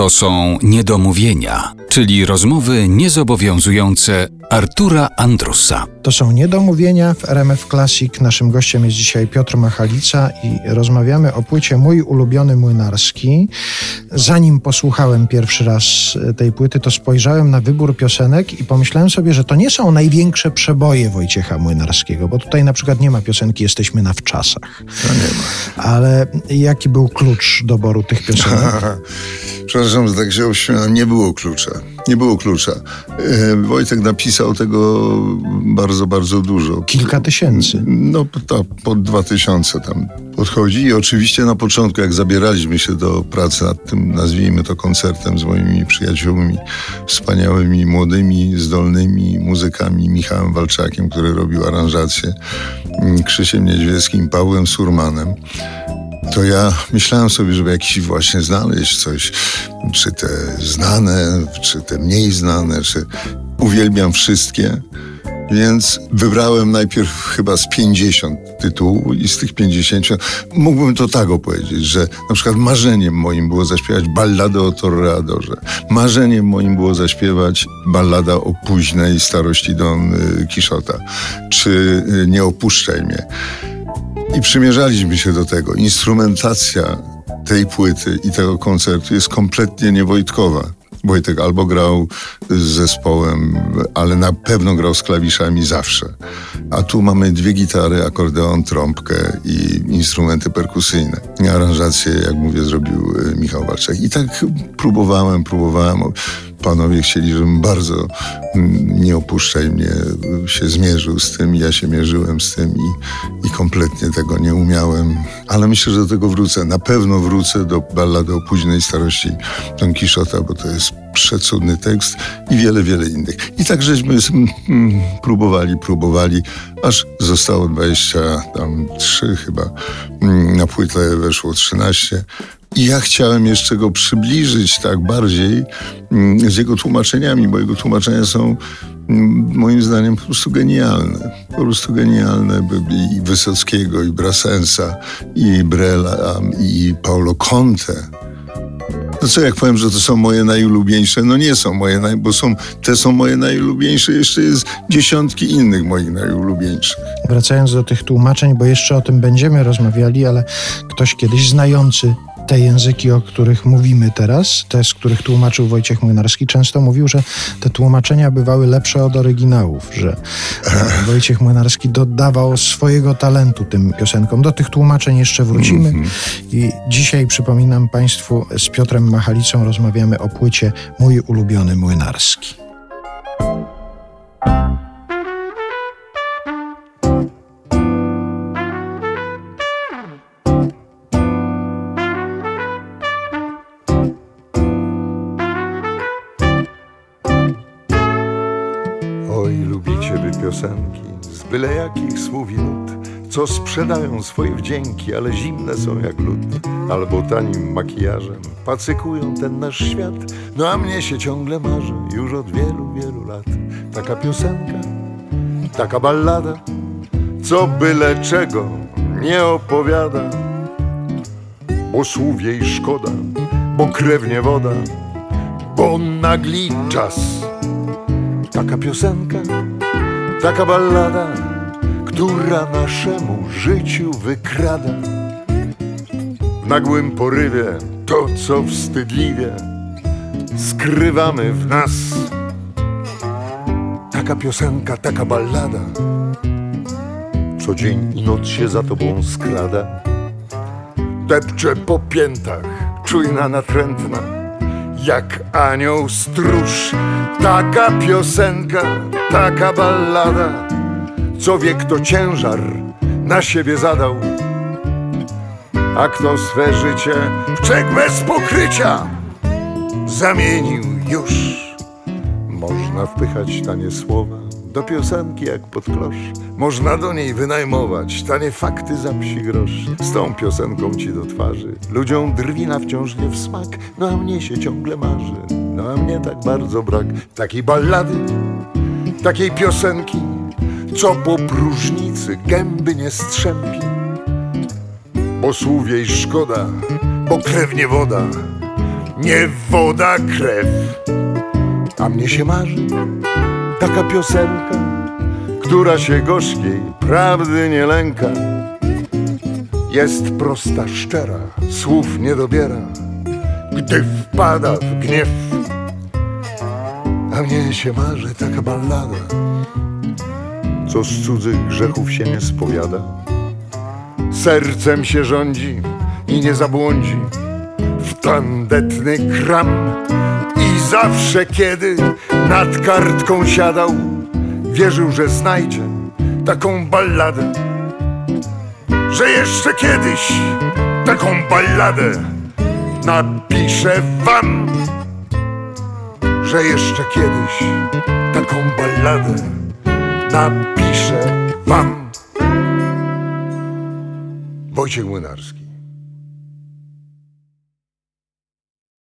To są niedomówienia, czyli rozmowy niezobowiązujące Artura Andrusa. To są niedomówienia w RMF Classic. Naszym gościem jest dzisiaj Piotr Machalica i rozmawiamy o płycie Mój ulubiony młynarski. Zanim posłuchałem pierwszy raz tej płyty, to spojrzałem na wybór piosenek i pomyślałem sobie, że to nie są największe przeboje Wojciecha Młynarskiego, bo tutaj na przykład nie ma piosenki Jesteśmy na wczasach. No nie ma. Ale jaki był klucz doboru tych piosenek? Przepraszam, że tak się uśmiecham. Nie było klucza. Nie było klucza. E, Wojtek napisał tego bardzo, bardzo dużo. Kilka tysięcy. No, to pod dwa tysiące tam podchodzi. I oczywiście na początku, jak zabieraliśmy się do pracy nad tym, nazwijmy to koncertem z moimi przyjaciółmi, wspaniałymi, młodymi, zdolnymi muzykami, Michałem Walczakiem, który robił aranżację, Krzysiem Niedźwieckim, Pawłem Surmanem, to ja myślałem sobie, żeby jakiś właśnie znaleźć coś, czy te znane, czy te mniej znane, czy uwielbiam wszystkie. Więc wybrałem najpierw chyba z 50 tytułów i z tych 50 mógłbym to tak opowiedzieć, że na przykład marzeniem moim było zaśpiewać balladę o Torreadorze. Marzeniem moim było zaśpiewać ballada o późnej starości Don Quixota, czy Nie opuszczaj mnie. I przymierzaliśmy się do tego. Instrumentacja tej płyty i tego koncertu jest kompletnie niewojtkowa. Wojtek albo grał z zespołem, ale na pewno grał z klawiszami zawsze. A tu mamy dwie gitary, akordeon, trąbkę i instrumenty perkusyjne. Aranżację, jak mówię, zrobił e, Michał Walczak. I tak próbowałem, próbowałem. Panowie chcieli, żebym bardzo mm, nie opuszczaj mnie, się zmierzył z tym. Ja się mierzyłem z tym i, i kompletnie tego nie umiałem. Ale myślę, że do tego wrócę. Na pewno wrócę do ballady o późnej starości Don Quixota, bo to jest przecudny tekst i wiele, wiele innych. I tak żeśmy mm, próbowali, próbowali, aż zostało 23 chyba. Mm, na płytę weszło 13. I ja chciałem jeszcze go przybliżyć tak bardziej mm, z jego tłumaczeniami, bo jego tłumaczenia są moim zdaniem po prostu genialne. Po prostu genialne. I Wysockiego, i Brasensa, i Brela, i Paulo Conte. No co jak powiem, że to są moje najulubieńsze? No nie są moje, naj... bo są, te są moje najulubieńsze, jeszcze jest dziesiątki innych moich najulubieńszych. Wracając do tych tłumaczeń, bo jeszcze o tym będziemy rozmawiali, ale ktoś kiedyś znający te języki, o których mówimy teraz, te, z których tłumaczył Wojciech Młynarski, często mówił, że te tłumaczenia bywały lepsze od oryginałów, że Wojciech Młynarski dodawał swojego talentu tym piosenkom. Do tych tłumaczeń jeszcze wrócimy -hmm. i dzisiaj przypominam Państwu z Piotrem Machalicą rozmawiamy o płycie Mój ulubiony Młynarski. Piosenki z byle jakich słów i nut, co sprzedają swoje wdzięki, ale zimne są jak lód. Albo tanim makijażem pacykują ten nasz świat, no a mnie się ciągle marzy już od wielu, wielu lat. Taka piosenka, taka ballada, co byle czego nie opowiada, bo słów jej szkoda, bo krewnie woda, bo nagli czas. Taka piosenka, Taka ballada, która naszemu życiu wykrada W nagłym porywie to, co wstydliwie skrywamy w nas. Taka piosenka, taka ballada Co dzień i noc się za tobą skrada. Depcze po piętach, czujna, natrętna Jak anioł stróż Taka piosenka, taka ballada, co wie kto ciężar na siebie zadał, a kto swe życie w czek bez pokrycia zamienił już. Można wpychać tanie słowa do piosenki jak pod klosz. Można do niej wynajmować tanie fakty za psi grosz. Z tą piosenką ci do twarzy ludziom drwina wciąż nie w smak, no a mnie się ciągle marzy. No a mnie tak bardzo brak takiej ballady takiej piosenki, co po próżnicy gęby nie strzępi. Bo słów jej szkoda, bo krewnie woda, nie woda, krew. A mnie się marzy taka piosenka, która się gorzkiej prawdy nie lęka. Jest prosta, szczera, słów nie dobiera, gdy wpada w gniew. A mnie się marzy taka ballada, co z cudzych grzechów się nie spowiada. Sercem się rządzi i nie zabłądzi w tandetny kram. Zawsze, kiedy nad kartką siadał, wierzył, że znajdzie taką balladę, że jeszcze kiedyś taką balladę napiszę wam, że jeszcze kiedyś taką balladę napiszę wam. Wojciech Młynarski.